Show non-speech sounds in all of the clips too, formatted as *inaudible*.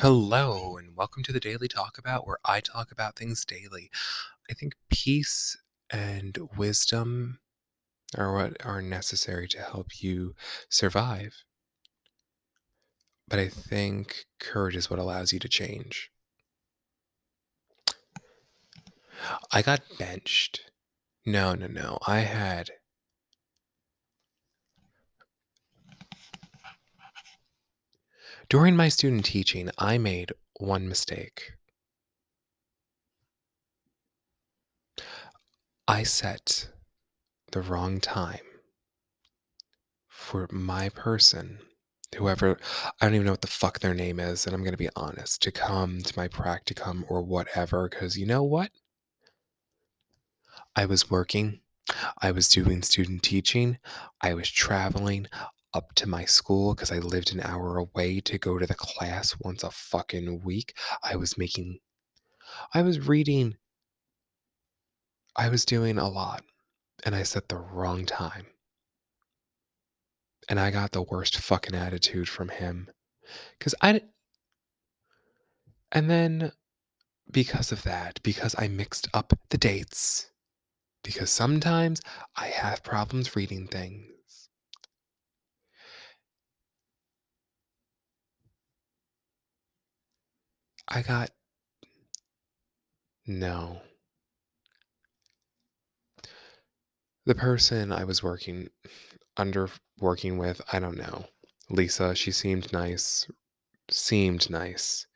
Hello, and welcome to the Daily Talk-A-Bout, where I talk about things daily. I think peace and wisdom are what are necessary to help you survive. But I think courage is what allows you to change. I got benched. No, no, no. I had. During my student teaching, I made one mistake. I set the wrong time for my person, whoever, I don't even know what the fuck their name is, and I'm going to be honest, to come to my practicum or whatever, because you know what? I was working, I was doing student teaching, I was traveling up to my school because I lived an hour away to go to the class once a fucking week. I was making, I was reading, I was doing a lot, and I set the wrong time. And I got the worst fucking attitude from him. Because I, and then because of that, because I mixed up the dates, because sometimes I have problems reading things. I got no. The person I was working under working with, I don't know. Lisa, she seemed nice. Seemed nice.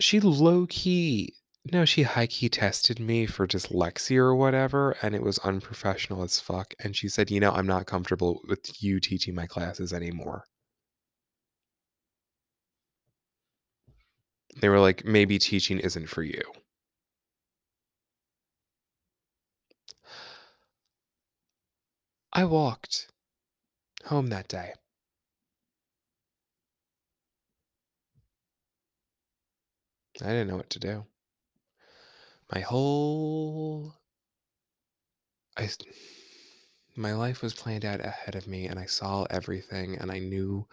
She low key, no, she high key tested me for dyslexia or whatever, and it was unprofessional as fuck. And she said, You know, I'm not comfortable with you teaching my classes anymore. They were like, Maybe teaching isn't for you. I walked home that day. I didn't know what to do. My whole I my life was planned out ahead of me and I saw everything and I knew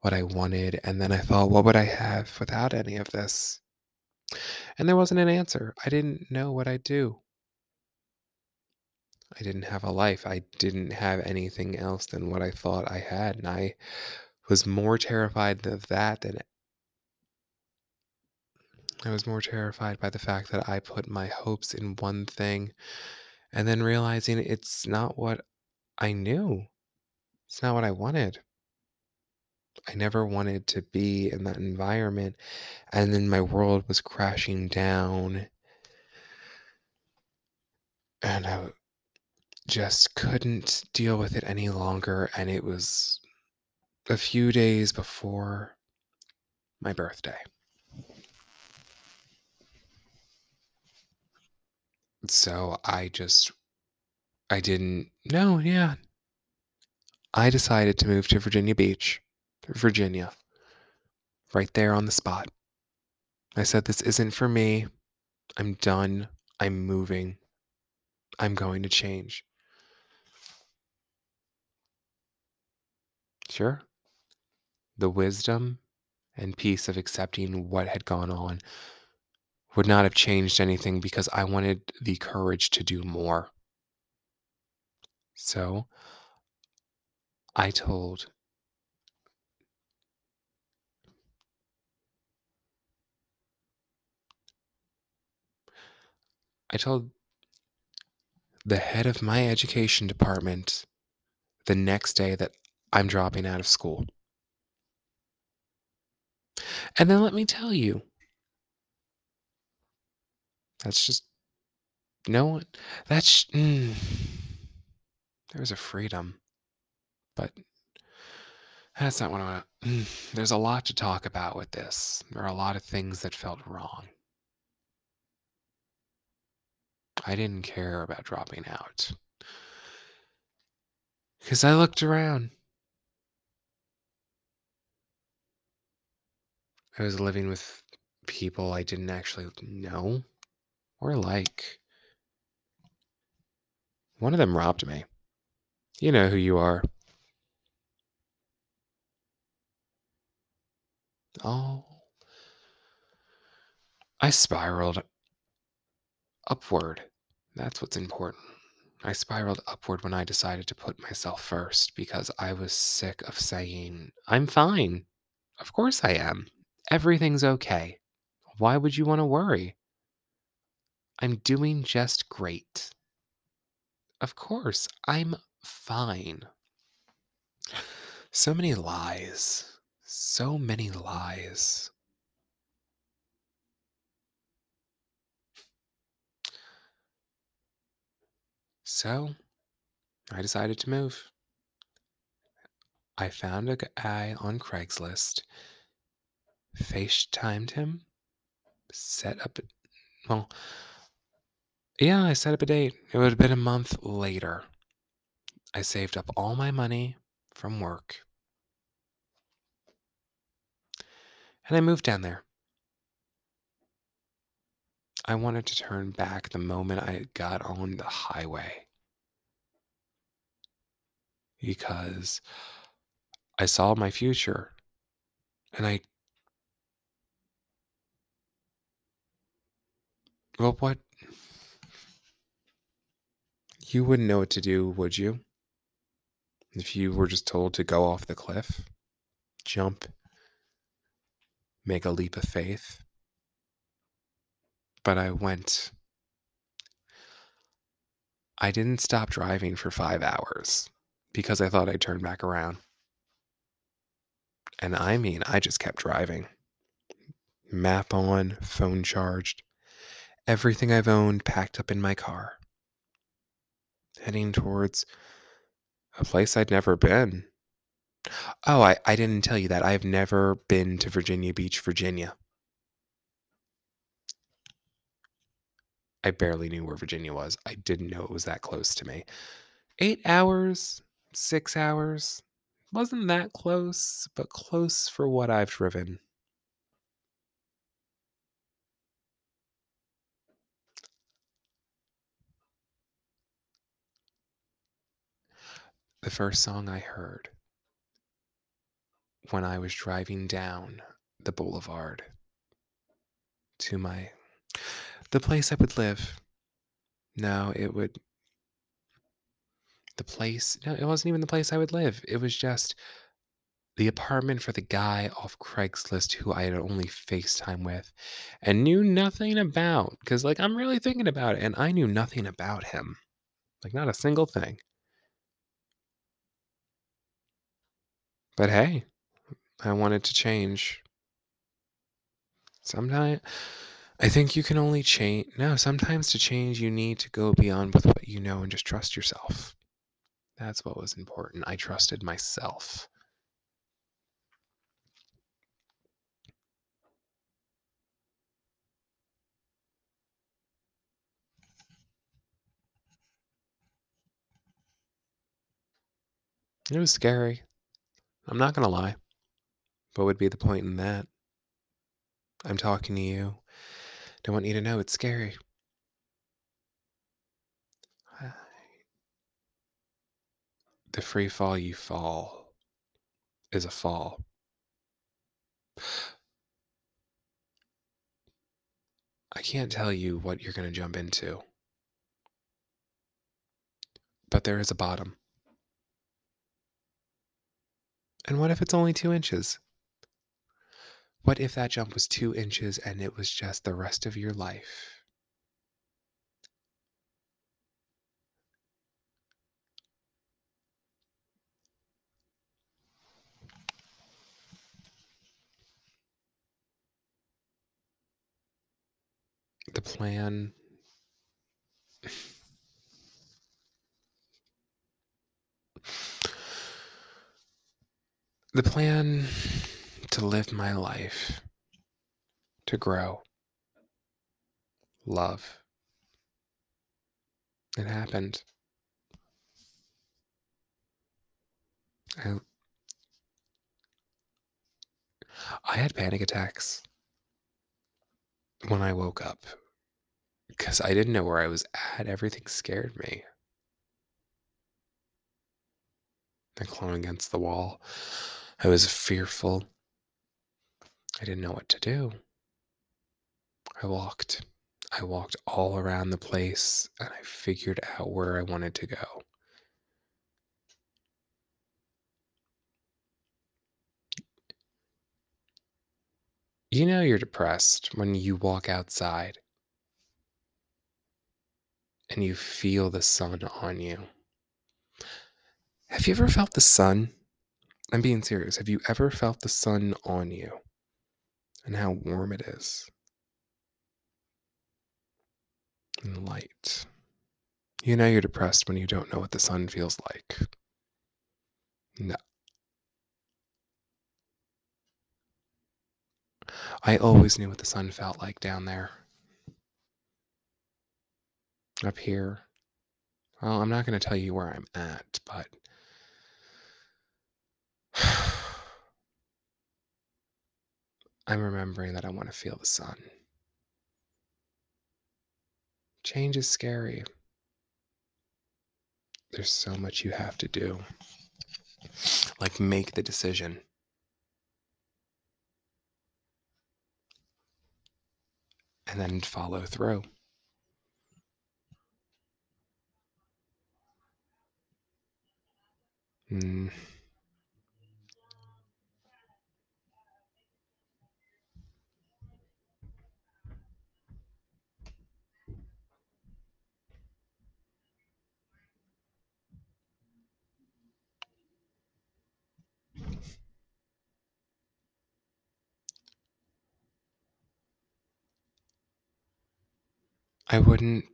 what I wanted and then I thought what would I have without any of this? And there wasn't an answer. I didn't know what I'd do. I didn't have a life. I didn't have anything else than what I thought I had and I was more terrified of that than I was more terrified by the fact that I put my hopes in one thing and then realizing it's not what I knew. It's not what I wanted. I never wanted to be in that environment. And then my world was crashing down. And I just couldn't deal with it any longer. And it was a few days before my birthday. So I just, I didn't, no, yeah. I decided to move to Virginia Beach, Virginia, right there on the spot. I said, This isn't for me. I'm done. I'm moving. I'm going to change. Sure. The wisdom and peace of accepting what had gone on would not have changed anything because I wanted the courage to do more. So I told I told the head of my education department the next day that I'm dropping out of school. And then let me tell you, that's just no one. That's mm, there's a freedom, but that's not what I want. *sighs* There's a lot to talk about with this. There are a lot of things that felt wrong. I didn't care about dropping out because I looked around. I was living with people I didn't actually know or like. One of them robbed me. You know who you are. Oh, I spiraled upward. That's what's important. I spiraled upward when I decided to put myself first because I was sick of saying, I'm fine. Of course I am. Everything's okay. Why would you want to worry? I'm doing just great. Of course, I'm fine. So many lies. So many lies. So I decided to move. I found a guy on Craigslist, FaceTimed him, set up, well, yeah, I set up a date. It would have been a month later. I saved up all my money from work and I moved down there. I wanted to turn back the moment I got on the highway because I saw my future and I, well, what? You wouldn't know what to do, would you? If you were just told to go off the cliff, jump, make a leap of faith. But I went. I didn't stop driving for five hours because I thought I'd turn back around. And I mean, I just kept driving. Map on, phone charged, everything I've owned packed up in my car, heading towards a place I'd never been. Oh, I, I didn't tell you that. I've never been to Virginia Beach, Virginia. I barely knew where Virginia was. I didn't know it was that close to me. Eight hours, six hours. Wasn't that close, but close for what I've driven. The first song I heard when I was driving down the boulevard to my the place I would live. No, it would the place no, it wasn't even the place I would live. It was just the apartment for the guy off Craigslist who I had only FaceTime with and knew nothing about. Because, like, I'm really thinking about it, and I knew nothing about him. Like, not a single thing. But hey, I wanted to change. Sometimes I think you can only change. No, sometimes to change, you need to go beyond with what you know and just trust yourself. That's what was important. I trusted myself. It was scary. I'm not going to lie. What would be the point in that? I'm talking to you. Don't want you to know it's scary. The free fall you fall is a fall. I can't tell you what you're going to jump into, but there is a bottom. And what if it's only two inches? What if that jump was two inches and it was just the rest of your life? The plan. *laughs* The plan to live my life, to grow, love. It happened. I, I had panic attacks when I woke up because I didn't know where I was at. Everything scared me. I clung against the wall. I was fearful. I didn't know what to do. I walked. I walked all around the place and I figured out where I wanted to go. You know you're depressed when you walk outside and you feel the sun on you. Have you ever felt the sun? I'm being serious. Have you ever felt the sun on you and how warm it is? And light. You know you're depressed when you don't know what the sun feels like. No. I always knew what the sun felt like down there. Up here. Well, I'm not going to tell you where I'm at, but I'm remembering that I want to feel the sun. Change is scary. There's so much you have to do. Like, make the decision. And then follow through. Mm. I wouldn't.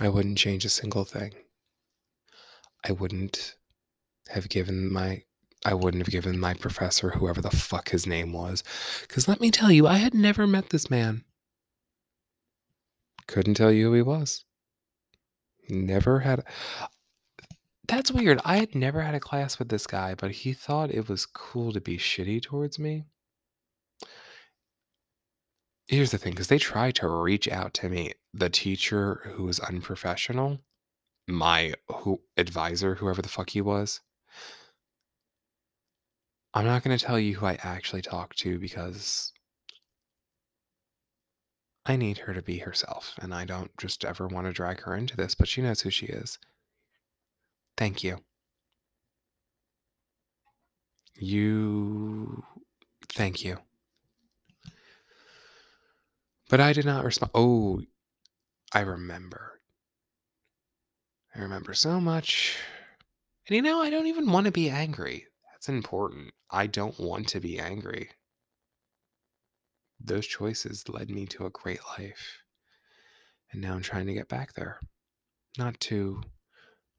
I wouldn't change a single thing. I wouldn't have given my. I wouldn't have given my professor, whoever the fuck his name was. Because let me tell you, I had never met this man. Couldn't tell you who he was. Never had. That's weird. I had never had a class with this guy, but he thought it was cool to be shitty towards me. Here's the thing, because they tried to reach out to me, the teacher who was unprofessional, my who advisor, whoever the fuck he was. I'm not going to tell you who I actually talked to because I need her to be herself, and I don't just ever want to drag her into this, but she knows who she is. Thank you. You. Thank you. But I did not respond. Oh, I remember. I remember so much. And you know, I don't even want to be angry. That's important. I don't want to be angry. Those choices led me to a great life. And now I'm trying to get back there. Not to,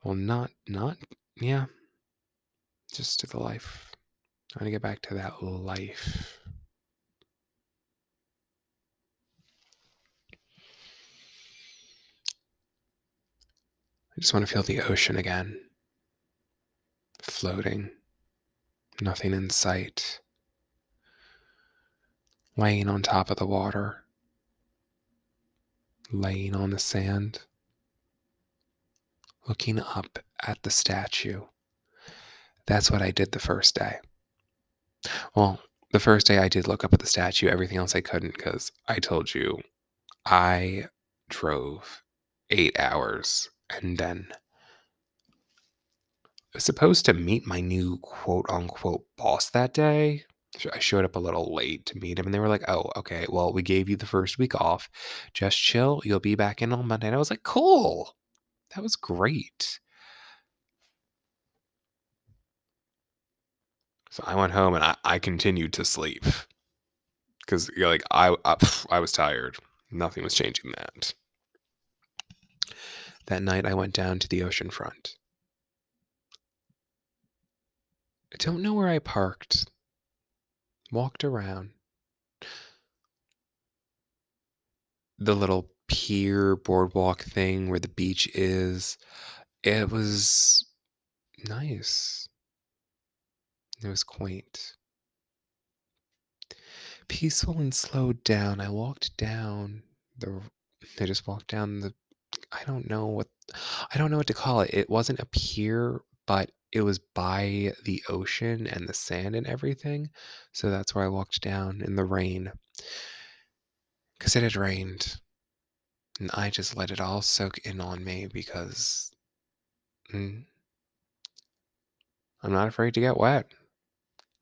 well, not, not, yeah, just to the life. I want to get back to that life. I just want to feel the ocean again. Floating. Nothing in sight. Laying on top of the water. Laying on the sand. Looking up at the statue. That's what I did the first day. Well, the first day I did look up at the statue, everything else I couldn't because I told you I drove eight hours and then I was supposed to meet my new quote unquote boss that day. I showed up a little late to meet him, and they were like, "Oh, okay. Well, we gave you the first week off. Just chill. You'll be back in on Monday." And I was like, "Cool. That was great." So I went home and I, I continued to sleep because you're like I, I I was tired. Nothing was changing that. That night, I went down to the ocean front. I don't know where I parked. Walked around. The little pier boardwalk thing where the beach is. It was nice. It was quaint. Peaceful and slowed down. I walked down the I just walked down the I don't know what I don't know what to call it. It wasn't a pier, but it was by the ocean and the sand and everything. So that's where I walked down in the rain. Because it had rained. And I just let it all soak in on me because mm, I'm not afraid to get wet.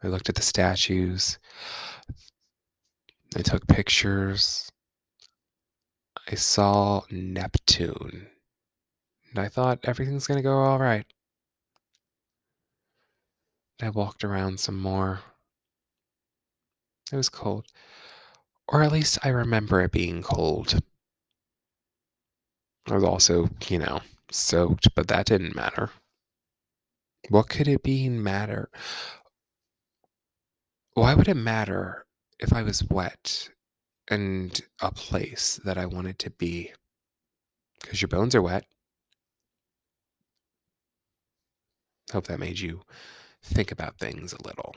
I looked at the statues. I took pictures. I saw Neptune. And I thought everything's going to go all right. I walked around some more. It was cold. Or at least I remember it being cold. I was also, you know, soaked, but that didn't matter. What could it be matter? Why would it matter if I was wet and a place that I wanted to be? Because your bones are wet. Hope that made you think about things a little.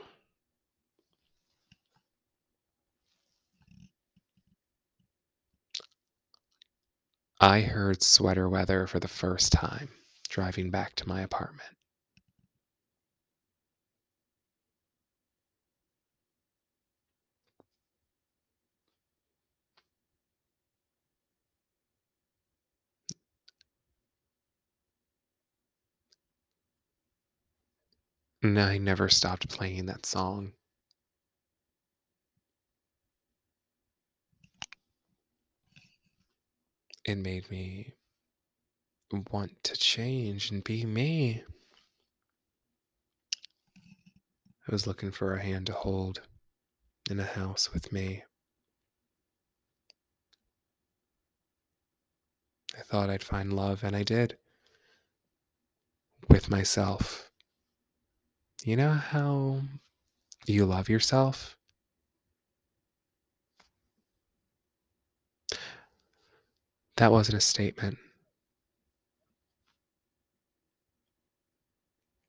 I heard sweater weather for the first time driving back to my apartment. And I never stopped playing that song. It made me want to change and be me. I was looking for a hand to hold in a house with me. I thought I'd find love, and I did. With myself. You know how you love yourself? That wasn't a statement.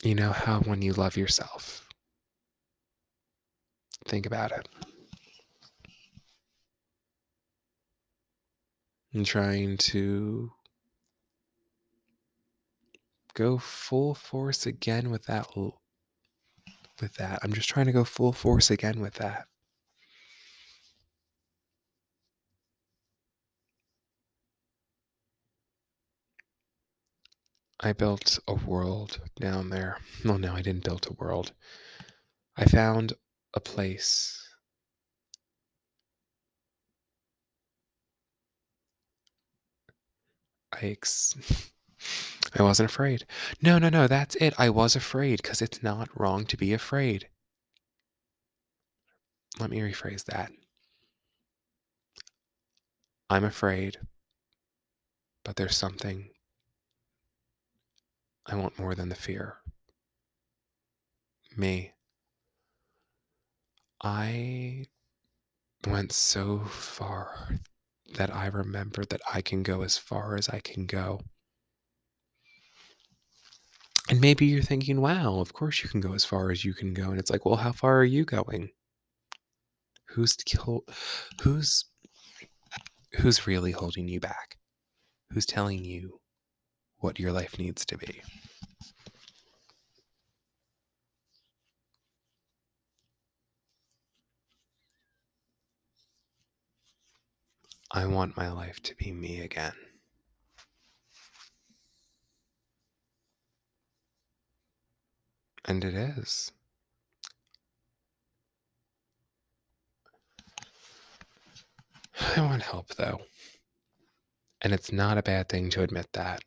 You know how when you love yourself, think about it. And trying to go full force again with that with that. I'm just trying to go full force again with that. I built a world down there. No, no, I didn't build a world. I found a place. I ex- *laughs* I wasn't afraid. No, no, no, that's it. I was afraid because it's not wrong to be afraid. Let me rephrase that. I'm afraid, but there's something I want more than the fear. Me. I went so far that I remember that I can go as far as I can go. And maybe you're thinking, wow, of course you can go as far as you can go. And it's like, well, how far are you going? Who's who's who's really holding you back? Who's telling you what your life needs to be? I want my life to be me again. And it is. I want help, though. And it's not a bad thing to admit that.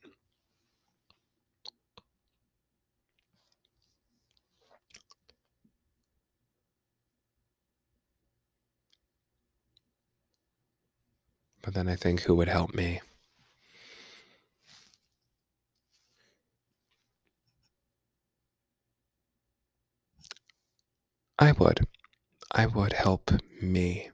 But then I think who would help me? I would. I would help me.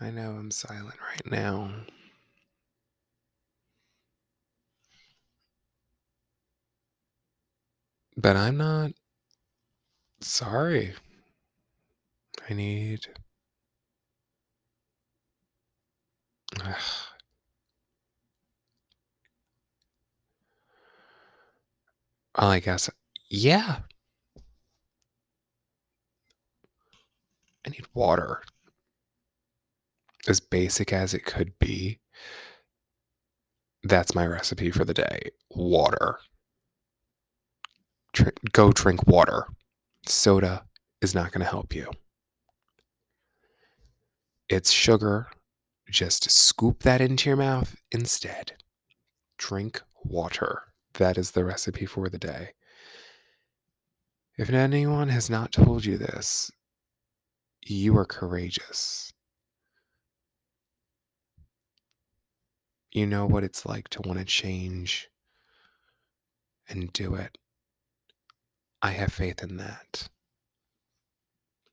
I know I'm silent right now. But I'm not sorry. I need. Well, *sighs* I guess, yeah. I need water. As basic as it could be, that's my recipe for the day. Water. Tr- go drink water. Soda is not going to help you. It's sugar. Just scoop that into your mouth instead. Drink water. That is the recipe for the day. If anyone has not told you this, you are courageous. You know what it's like to want to change and do it. I have faith in that.